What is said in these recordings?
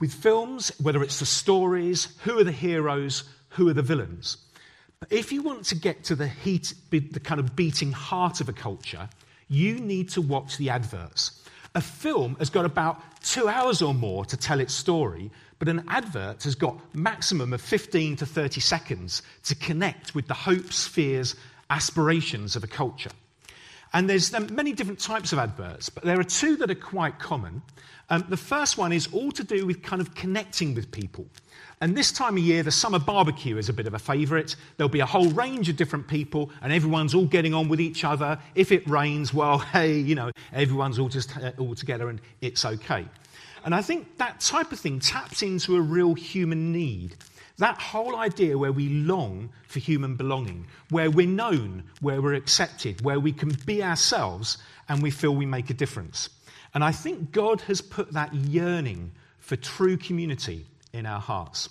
With films, whether it's the stories, who are the heroes, who are the villains. But if you want to get to the heat, the kind of beating heart of a culture, you need to watch the adverts. A film has got about two hours or more to tell its story, but an advert has got maximum of 15 to 30 seconds to connect with the hopes, fears, aspirations of a culture. And there's many different types of adverts, but there are two that are quite common. Um, the first one is all to do with kind of connecting with people. And this time of year, the summer barbecue is a bit of a favourite. There'll be a whole range of different people, and everyone's all getting on with each other. If it rains, well, hey, you know, everyone's all just uh, all together, and it's okay. And I think that type of thing taps into a real human need. That whole idea where we long for human belonging, where we're known, where we're accepted, where we can be ourselves and we feel we make a difference. And I think God has put that yearning for true community in our hearts.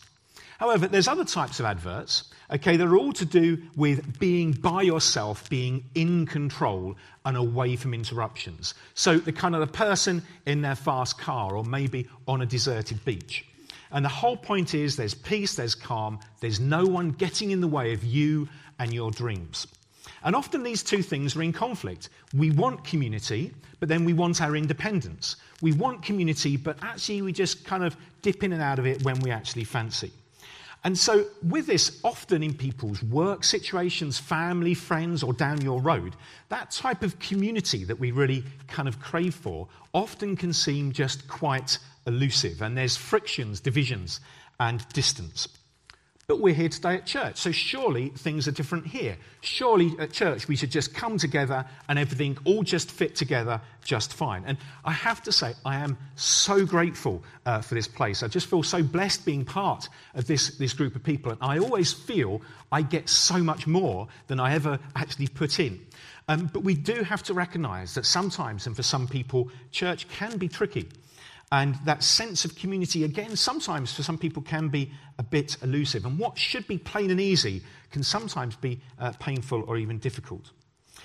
However, there's other types of adverts, okay, they're all to do with being by yourself, being in control and away from interruptions. So the kind of the person in their fast car or maybe on a deserted beach. And the whole point is there's peace, there's calm, there's no one getting in the way of you and your dreams. And often these two things are in conflict. We want community, but then we want our independence. We want community, but actually we just kind of dip in and out of it when we actually fancy. And so, with this, often in people's work situations, family, friends, or down your road, that type of community that we really kind of crave for often can seem just quite elusive. And there's frictions, divisions, and distance. But we're here today at church, so surely things are different here. Surely at church we should just come together and everything all just fit together just fine. And I have to say, I am so grateful uh, for this place. I just feel so blessed being part of this, this group of people. And I always feel I get so much more than I ever actually put in. Um, but we do have to recognize that sometimes, and for some people, church can be tricky. And that sense of community, again, sometimes for some people can be a bit elusive. And what should be plain and easy can sometimes be uh, painful or even difficult.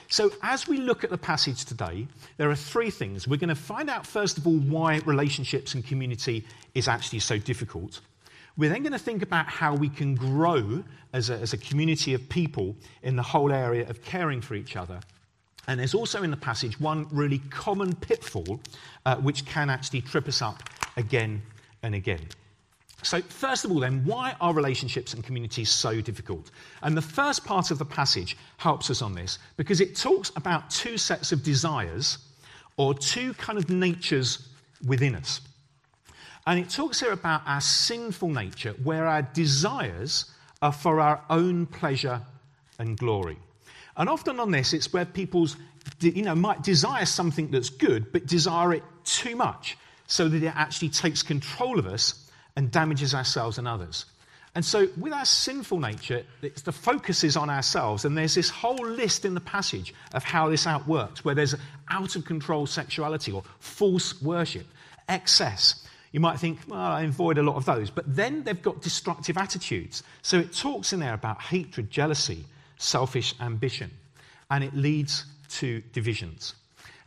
So, as we look at the passage today, there are three things. We're going to find out, first of all, why relationships and community is actually so difficult. We're then going to think about how we can grow as a, as a community of people in the whole area of caring for each other. And there's also in the passage one really common pitfall uh, which can actually trip us up again and again. So, first of all, then, why are relationships and communities so difficult? And the first part of the passage helps us on this because it talks about two sets of desires or two kind of natures within us. And it talks here about our sinful nature, where our desires are for our own pleasure and glory. And often on this, it's where people's, you know, might desire something that's good, but desire it too much so that it actually takes control of us and damages ourselves and others. And so, with our sinful nature, the focus is on ourselves. And there's this whole list in the passage of how this outworks, where there's out of control sexuality or false worship, excess. You might think, well, I avoid a lot of those. But then they've got destructive attitudes. So it talks in there about hatred, jealousy, selfish ambition. And it leads to divisions.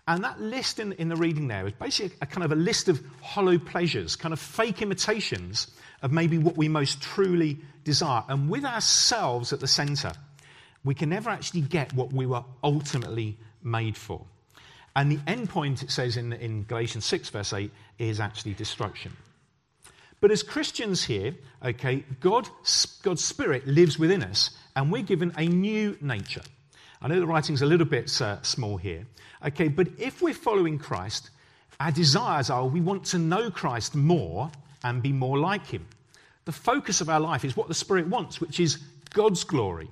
And that list in, in the reading there is basically a kind of a list of hollow pleasures, kind of fake imitations of maybe what we most truly desire. And with ourselves at the center, we can never actually get what we were ultimately made for. And the end point, it says in, in Galatians 6, verse 8, is actually destruction. But as Christians here, okay, God, God's Spirit lives within us, and we're given a new nature. I know the writing's a little bit uh, small here, okay, but if we're following Christ, our desires are we want to know Christ more and be more like him. The focus of our life is what the Spirit wants, which is God's glory.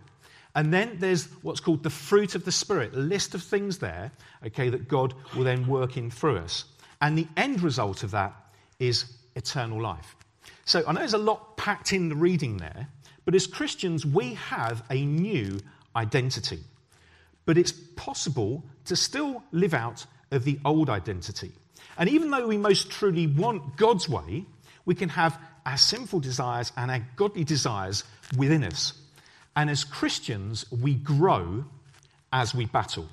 And then there's what's called the fruit of the Spirit, a list of things there, okay, that God will then work in through us. And the end result of that is eternal life. So I know there's a lot packed in the reading there, but as Christians, we have a new identity. But it's possible to still live out of the old identity. And even though we most truly want God's way, we can have our sinful desires and our godly desires within us. And as Christians, we grow as we battle.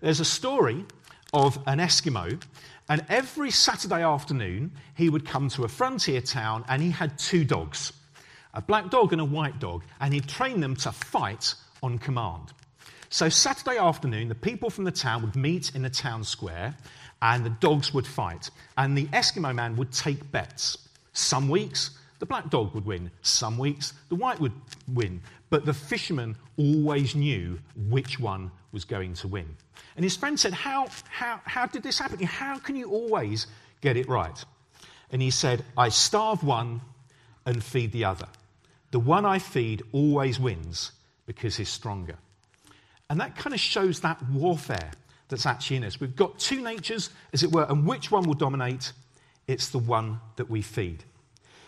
There's a story of an Eskimo. And every Saturday afternoon, he would come to a frontier town and he had two dogs a black dog and a white dog. And he'd train them to fight on command. So, Saturday afternoon, the people from the town would meet in the town square and the dogs would fight. And the Eskimo man would take bets. Some weeks, the black dog would win. Some weeks, the white would win. But the fisherman always knew which one was going to win. And his friend said, How, how, how did this happen? How can you always get it right? And he said, I starve one and feed the other. The one I feed always wins because he's stronger. And that kind of shows that warfare that's actually in us. We've got two natures, as it were, and which one will dominate? It's the one that we feed.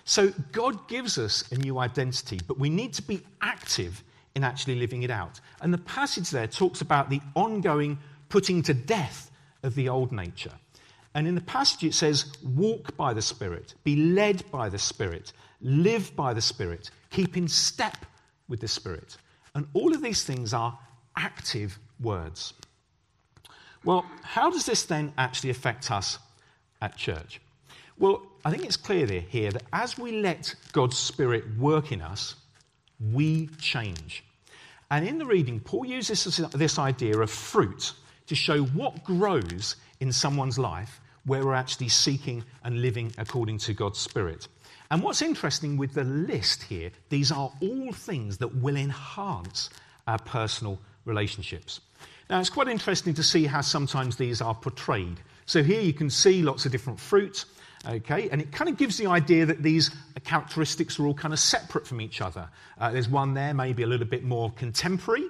So God gives us a new identity, but we need to be active in actually living it out. And the passage there talks about the ongoing putting to death of the old nature. And in the passage it says, walk by the Spirit, be led by the Spirit, live by the Spirit, keep in step with the Spirit. And all of these things are active words. Well, how does this then actually affect us at church? Well, I think it's clear here that as we let God's Spirit work in us, we change. And in the reading, Paul uses this, idea of fruit to show what grows in someone's life where we're actually seeking and living according to God's Spirit. And what's interesting with the list here, these are all things that will enhance our personal relationships. Now, it's quite interesting to see how sometimes these are portrayed. So here you can see lots of different fruits. Okay, and it kind of gives the idea that these characteristics are all kind of separate from each other. Uh, there's one there, maybe a little bit more contemporary.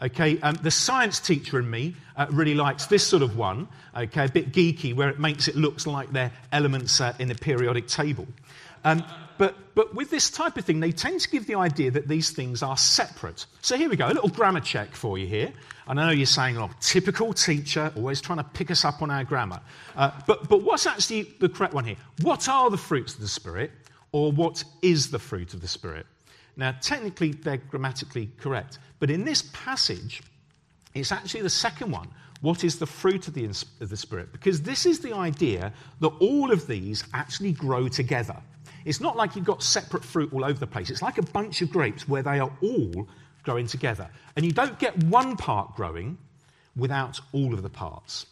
Okay, um, the science teacher in me uh, really likes this sort of one. Okay, a bit geeky, where it makes it looks like they're elements uh, in the periodic table. Um, but, but with this type of thing, they tend to give the idea that these things are separate. So here we go, a little grammar check for you here. And I know you're saying, oh, typical teacher, always trying to pick us up on our grammar. Uh, but, but what's actually the correct one here? What are the fruits of the Spirit, or what is the fruit of the Spirit? Now, technically, they're grammatically correct. But in this passage, it's actually the second one. What is the fruit of the, of the Spirit? Because this is the idea that all of these actually grow together. It's not like you've got separate fruit all over the place. It's like a bunch of grapes where they are all growing together. And you don't get one part growing without all of the parts.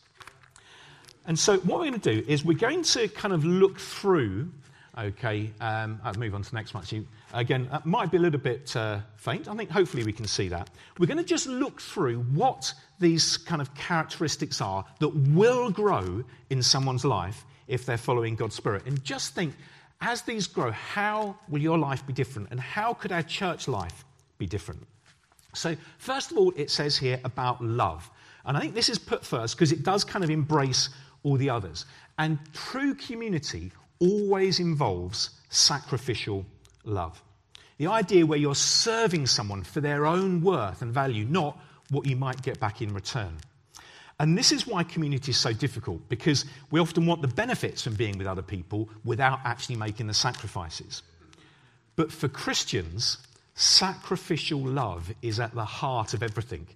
And so, what we're going to do is we're going to kind of look through. Okay, um, I'll move on to the next one. again, that might be a little bit uh, faint. I think hopefully we can see that. We're going to just look through what these kind of characteristics are that will grow in someone's life if they're following God's Spirit. And just think as these grow, how will your life be different? And how could our church life be different? So, first of all, it says here about love. And I think this is put first because it does kind of embrace all the others. And true community always involves sacrificial love. The idea where you're serving someone for their own worth and value, not what you might get back in return. And this is why community is so difficult, because we often want the benefits from being with other people without actually making the sacrifices. But for Christians, sacrificial love is at the heart of everything.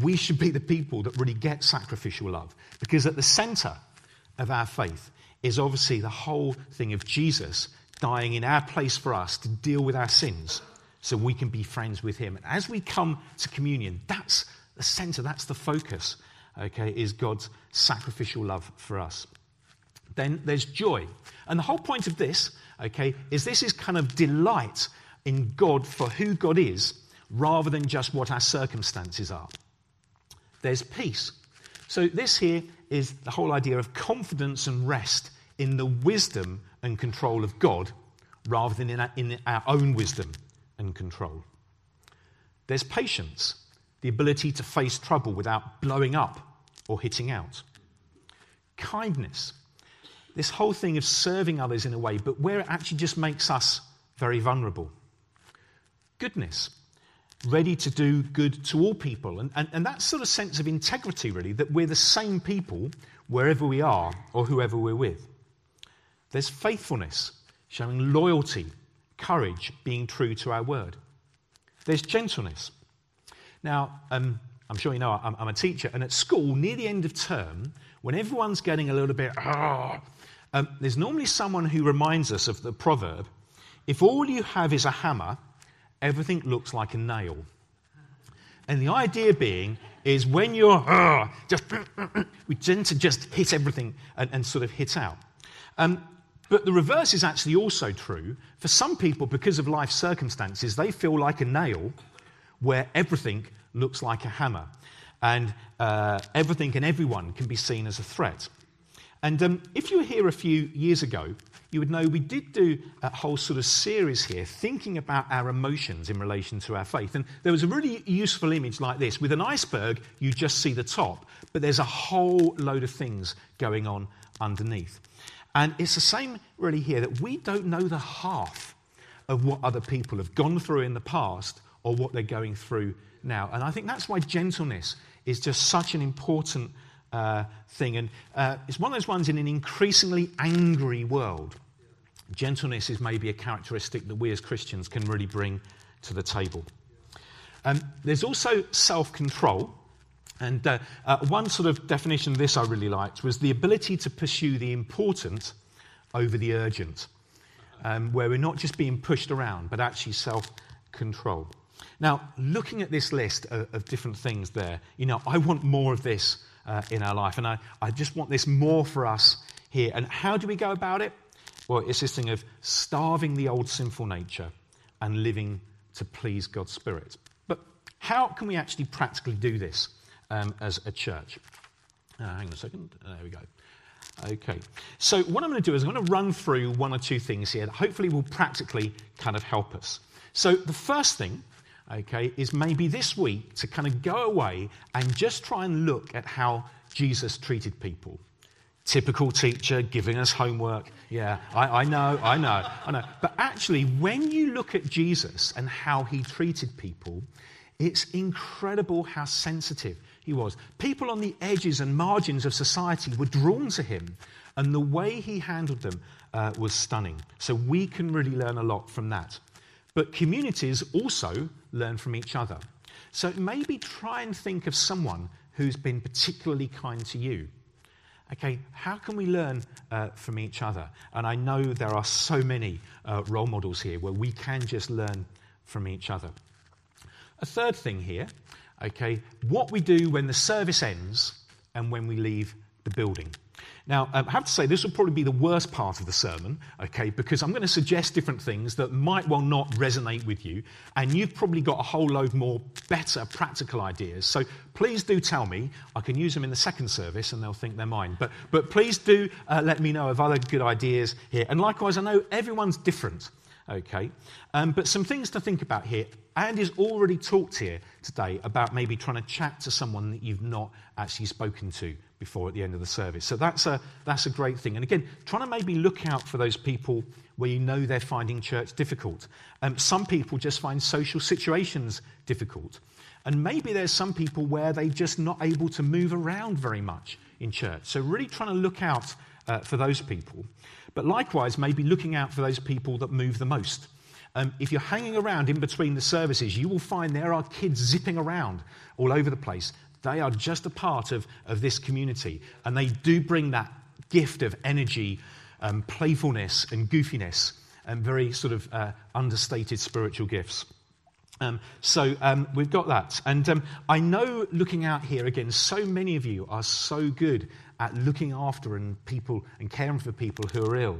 We should be the people that really get sacrificial love, because at the center of our faith is obviously the whole thing of Jesus dying in our place for us to deal with our sins so we can be friends with him. And as we come to communion, that's the center, that's the focus okay, is God's sacrificial love for us. Then there's joy. And the whole point of this, okay, is this is kind of delight in God for who God is rather than just what our circumstances are. There's peace. So, this here is the whole idea of confidence and rest in the wisdom and control of God rather than in our, in our own wisdom and control. There's patience the ability to face trouble without blowing up or hitting out. Kindness, this whole thing of serving others in a way, but where it actually just makes us very vulnerable. Goodness, ready to do good to all people. And, and, and that sort of sense of integrity, really, that we're the same people wherever we are or whoever we're with. There's faithfulness, showing loyalty, courage, being true to our word. There's gentleness, now, um, I'm sure you know I'm, I'm, a teacher, and at school, near the end of term, when everyone's getting a little bit, ah, um, there's normally someone who reminds us of the proverb if all you have is a hammer, everything looks like a nail. And the idea being is when you're uh, just, we tend to just hit everything and, and sort of hit out. Um, but the reverse is actually also true. For some people, because of life circumstances, they feel like a nail where everything looks like a hammer. And uh, everything and everyone can be seen as a threat. And um, if you were here a few years ago, you would know we did do a whole sort of series here thinking about our emotions in relation to our faith. And there was a really useful image like this. With an iceberg, you just see the top, but there's a whole load of things going on underneath. And it's the same really here that we don't know the half of what other people have gone through in the past or what they're going through now. And I think that's why gentleness is just such an important uh, thing. And uh, it's one of those ones in an increasingly angry world. Gentleness is maybe a characteristic that we as Christians can really bring to the table. Um, there's also self control. And uh, uh, one sort of definition of this I really liked was the ability to pursue the important over the urgent, um, where we're not just being pushed around, but actually self control. Now, looking at this list of, of, different things there, you know, I want more of this uh, in our life, and I, I just want this more for us here. And how do we go about it? Well, it's this thing of starving the old sinful nature and living to please God's Spirit. But how can we actually practically do this um, as a church? Uh, hang on a second. There we go. Okay. So, what I'm going to do is I'm going to run through one or two things here that hopefully will practically kind of help us. So, the first thing, okay, is maybe this week to kind of go away and just try and look at how Jesus treated people. Typical teacher giving us homework. Yeah, I, I, know, I know, I know. But actually, when you look at Jesus and how he treated people, it's incredible how sensitive he was. People on the edges and margins of society were drawn to him, and the way he handled them uh, was stunning. So we can really learn a lot from that. But communities also learn from each other. So maybe try and think of someone who's been particularly kind to you okay, how can we learn uh, from each other? And I know there are so many uh, role models here where we can just learn from each other. A third thing here, okay, what we do when the service ends and when we leave the building. Now, um, I have to say, this will probably be the worst part of the sermon, okay, because I'm going to suggest different things that might well not resonate with you, and you've probably got a whole load more better practical ideas. So please do tell me. I can use them in the second service, and they'll think they're mine. But, but please do uh, let me know of other good ideas here. And likewise, I know everyone's different, okay, um, but some things to think about here. Andy's already talked here today about maybe trying to chat to someone that you've not actually spoken to before at the end of the service. So that's a, that's a great thing. And again, trying to maybe look out for those people where you know they're finding church difficult. Um, some people just find social situations difficult. And maybe there's some people where they're just not able to move around very much in church. So, really trying to look out uh, for those people. But likewise, maybe looking out for those people that move the most. Um, if you're hanging around in between the services, you will find there are kids zipping around all over the place. They are just a part of, of this community, and they do bring that gift of energy, um, playfulness, and goofiness, and very sort of uh, understated spiritual gifts. Um, so um, we've got that. And um, I know looking out here again, so many of you are so good at looking after and people and caring for people who are ill,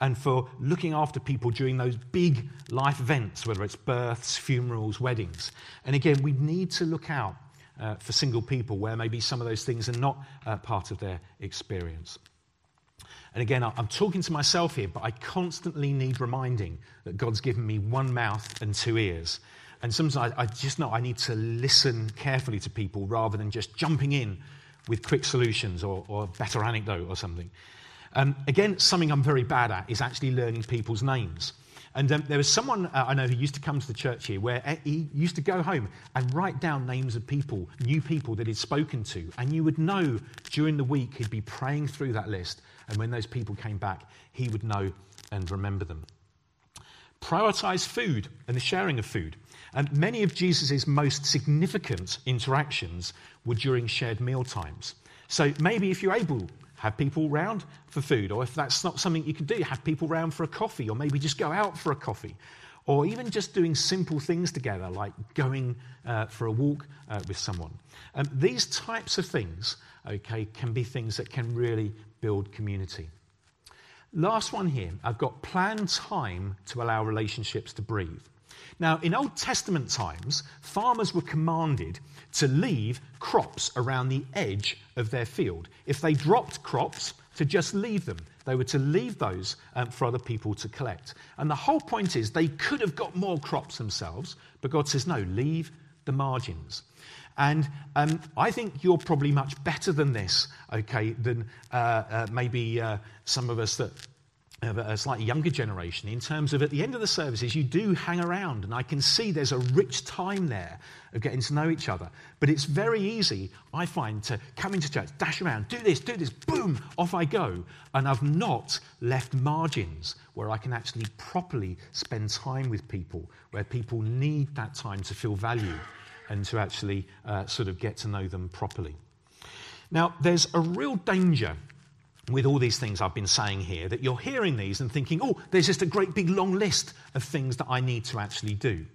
and for looking after people during those big life events, whether it's births, funerals, weddings. And again, we need to look out uh, for single people where maybe some of those things are not uh, part of their experience. And again, I'm talking to myself here, but I constantly need reminding that God's given me one mouth and two ears. And sometimes I, I just know I need to listen carefully to people rather than just jumping in with quick solutions or, or a better anecdote or something. Um, again, something I'm very bad at is actually learning people's names. And um, there was someone uh, I know who used to come to the church here where uh, he used to go home and write down names of people, new people that he'd spoken to. And you would know during the week he'd be praying through that list. And when those people came back, he would know and remember them. Prioritize food and the sharing of food. And many of Jesus' most significant interactions were during shared meal times. So maybe if you're able, have people round for food, or if that's not something you can do, have people round for a coffee, or maybe just go out for a coffee, or even just doing simple things together, like going uh, for a walk uh, with someone. Um, these types of things, okay, can be things that can really build community. Last one here, I've got plan time to allow relationships to breathe. Now, in Old Testament times, farmers were commanded to leave crops around the edge of their field. If they dropped crops, to just leave them. They were to leave those um, for other people to collect. And the whole point is they could have got more crops themselves, but God says, no, leave the margins. And um, I think you're probably much better than this, okay, than uh, uh, maybe uh, some of us that of a slightly younger generation in terms of at the end of the services, you do hang around, and I can see there's a rich time there of getting to know each other. But it's very easy, I find, to come into church, dash around, do this, do this, boom, off I go. And I've not left margins where I can actually properly spend time with people, where people need that time to feel valued and to actually uh, sort of get to know them properly. Now, there's a real danger with all these things I've been saying here, that you're hearing these and thinking, oh, there's just a great big long list of things that I need to actually do.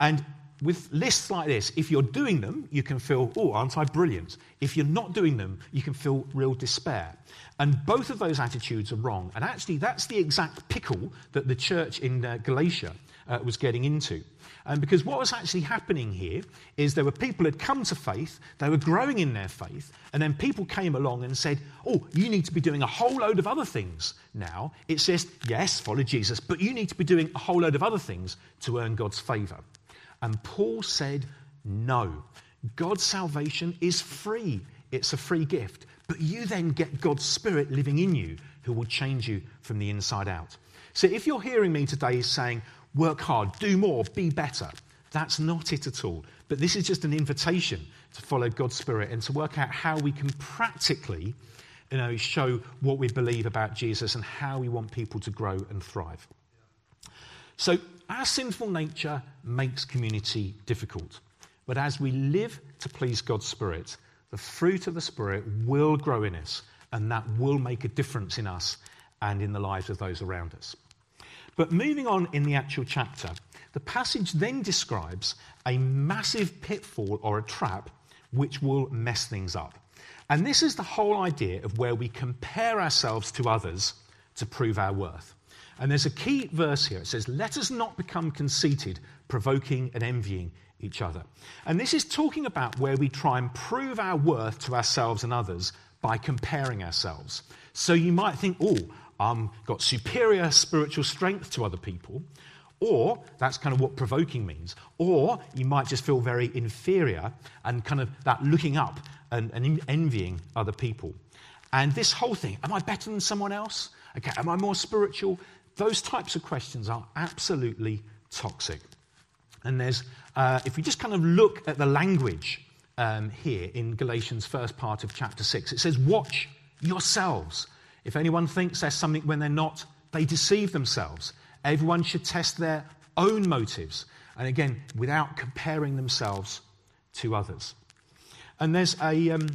And with lists like this, if you're doing them, you can feel, oh, aren't I brilliant? If you're not doing them, you can feel real despair. And both of those attitudes are wrong. And actually, that's the exact pickle that the church in uh, Galatia uh, was getting into. Um, because what was actually happening here is there were people who had come to faith, they were growing in their faith, and then people came along and said, Oh, you need to be doing a whole load of other things now. It says, Yes, follow Jesus, but you need to be doing a whole load of other things to earn God's favour. And Paul said, No. God's salvation is free, it's a free gift. But you then get God's Spirit living in you who will change you from the inside out. So if you're hearing me today saying, work hard, do more, be better. That's not it at all. But this is just an invitation to follow God's Spirit and to work out how we can practically you know, show what we believe about Jesus and how we want people to grow and thrive. So, our sinful nature makes community difficult. But as we live to please God's Spirit, the fruit of the Spirit will grow in us, and that will make a difference in us and in the lives of those around us. But moving on in the actual chapter, the passage then describes a massive pitfall or a trap which will mess things up. And this is the whole idea of where we compare ourselves to others to prove our worth. And there's a key verse here. It says, Let us not become conceited, provoking and envying each other. And this is talking about where we try and prove our worth to ourselves and others by comparing ourselves. So you might think, oh, um, got superior spiritual strength to other people, or that's kind of what provoking means, or you might just feel very inferior and kind of that looking up and, and envying other people. And this whole thing, am I better than someone else? Okay, am I more spiritual? Those types of questions are absolutely toxic. And there's, uh, if we just kind of look at the language um, here in Galatians' first part of chapter 6, it says, Watch yourselves if anyone thinks they're something when they're not, they deceive themselves. Everyone should test their own motives. And again, without comparing themselves to others. And there's a, um,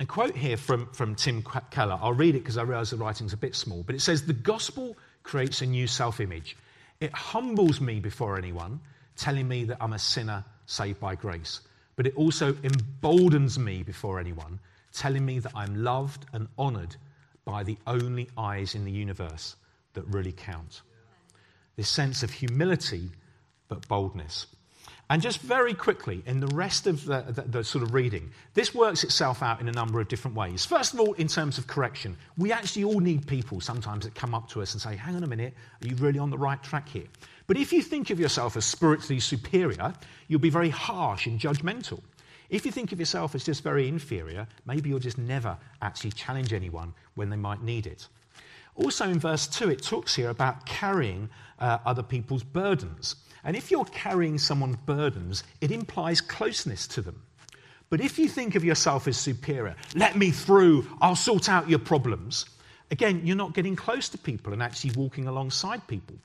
a quote here from, from Tim Keller. I'll read it because I realize the writing's a bit small. But it says The gospel creates a new self image. It humbles me before anyone, telling me that I'm a sinner saved by grace. But it also emboldens me before anyone, telling me that I'm loved and honored by the only eyes in the universe that really count. This sense of humility, but boldness. And just very quickly, in the rest of the, the, the, sort of reading, this works itself out in a number of different ways. First of all, in terms of correction, we actually all need people sometimes that come up to us and say, Hang on a minute, are you really on the right track here? But if you think of yourself as spiritually superior, you'll be very harsh and judgmental. If you think of yourself as just very inferior, maybe you'll just never actually challenge anyone when they might need it. Also, in verse 2, it talks here about carrying uh, other people's burdens. And if you're carrying someone's burdens, it implies closeness to them. But if you think of yourself as superior, let me through, I'll sort out your problems, again, you're not getting close to people and actually walking alongside people.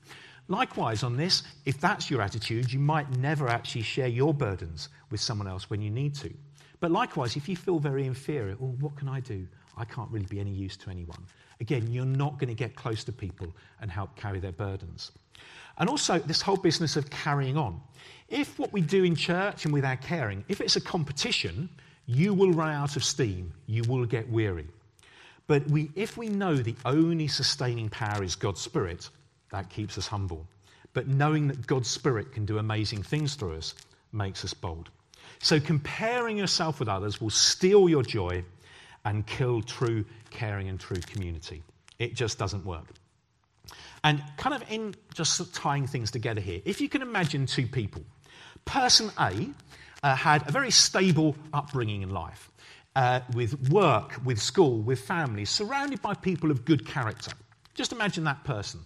Likewise, on this, if that's your attitude, you might never actually share your burdens with someone else when you need to. But likewise, if you feel very inferior, well, what can I do? I can't really be any use to anyone. Again, you're not going to get close to people and help carry their burdens. And also, this whole business of carrying on. If what we do in church and with our caring, if it's a competition, you will run out of steam, you will get weary. But we, if we know the only sustaining power is God's Spirit, that keeps us humble. But knowing that God's Spirit can do amazing things through us makes us bold. So comparing yourself with others will steal your joy and kill true caring and true community. It just doesn't work. And kind of in just tying things together here, if you can imagine two people, person A uh, had a very stable upbringing in life, uh, with work, with school, with family, surrounded by people of good character. Just imagine that person.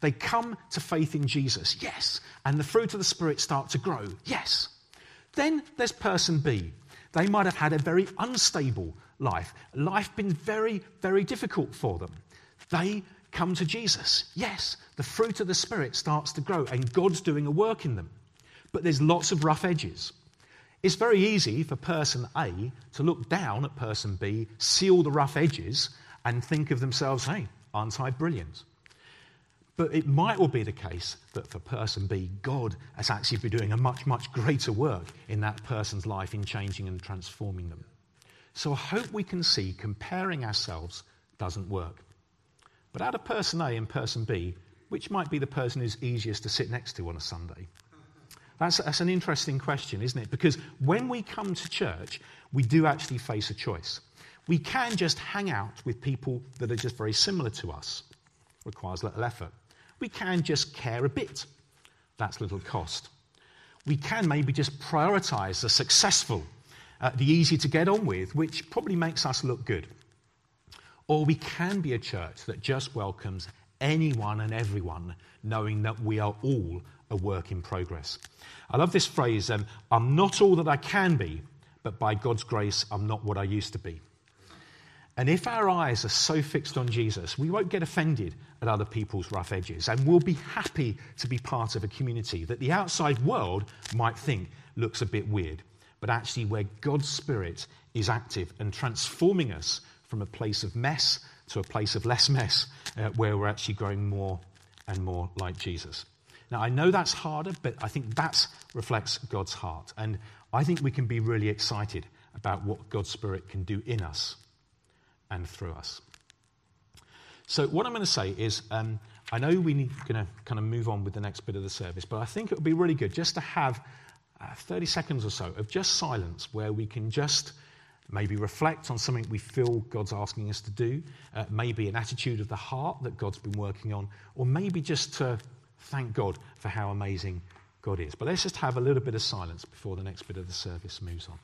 They come to faith in Jesus, yes, and the fruit of the Spirit start to grow, yes. Then there's person B. They might have had a very unstable life. Life been very, very difficult for them. They come to Jesus. Yes, the fruit of the Spirit starts to grow, and God's doing a work in them. But there's lots of rough edges. It's very easy for person A to look down at person B, see all the rough edges, and think of themselves, hey, aren't I brilliant? But it might well be the case that for person B, God has actually been doing a much, much greater work in that person's life in changing and transforming them. So I hope we can see comparing ourselves doesn't work. But out of person A and person B, which might be the person who's easiest to sit next to on a Sunday? That's, that's an interesting question, isn't it? Because when we come to church, we do actually face a choice. We can just hang out with people that are just very similar to us, requires little effort. We can just care a bit, that's little cost. We can maybe just prioritize the successful, uh, the easy to get on with, which probably makes us look good. Or we can be a church that just welcomes anyone and everyone, knowing that we are all a work in progress. I love this phrase um, I'm not all that I can be, but by God's grace, I'm not what I used to be. And if our eyes are so fixed on Jesus, we won't get offended at other people's rough edges, and we'll be happy to be part of a community that the outside world might think looks a bit weird, but actually where God's Spirit is active and transforming us from a place of mess to a place of less mess, uh, where we're actually growing more and more like Jesus. Now, I know that's harder, but I think that reflects God's heart. And I think we can be really excited about what God's Spirit can do in us and through us. So, what I'm going to say is um, I know we're going to kind of move on with the next bit of the service, but I think it would be really good just to have uh, 30 seconds or so of just silence where we can just maybe reflect on something we feel God's asking us to do, uh, maybe an attitude of the heart that God's been working on, or maybe just to thank God for how amazing God is. But let's just have a little bit of silence before the next bit of the service moves on.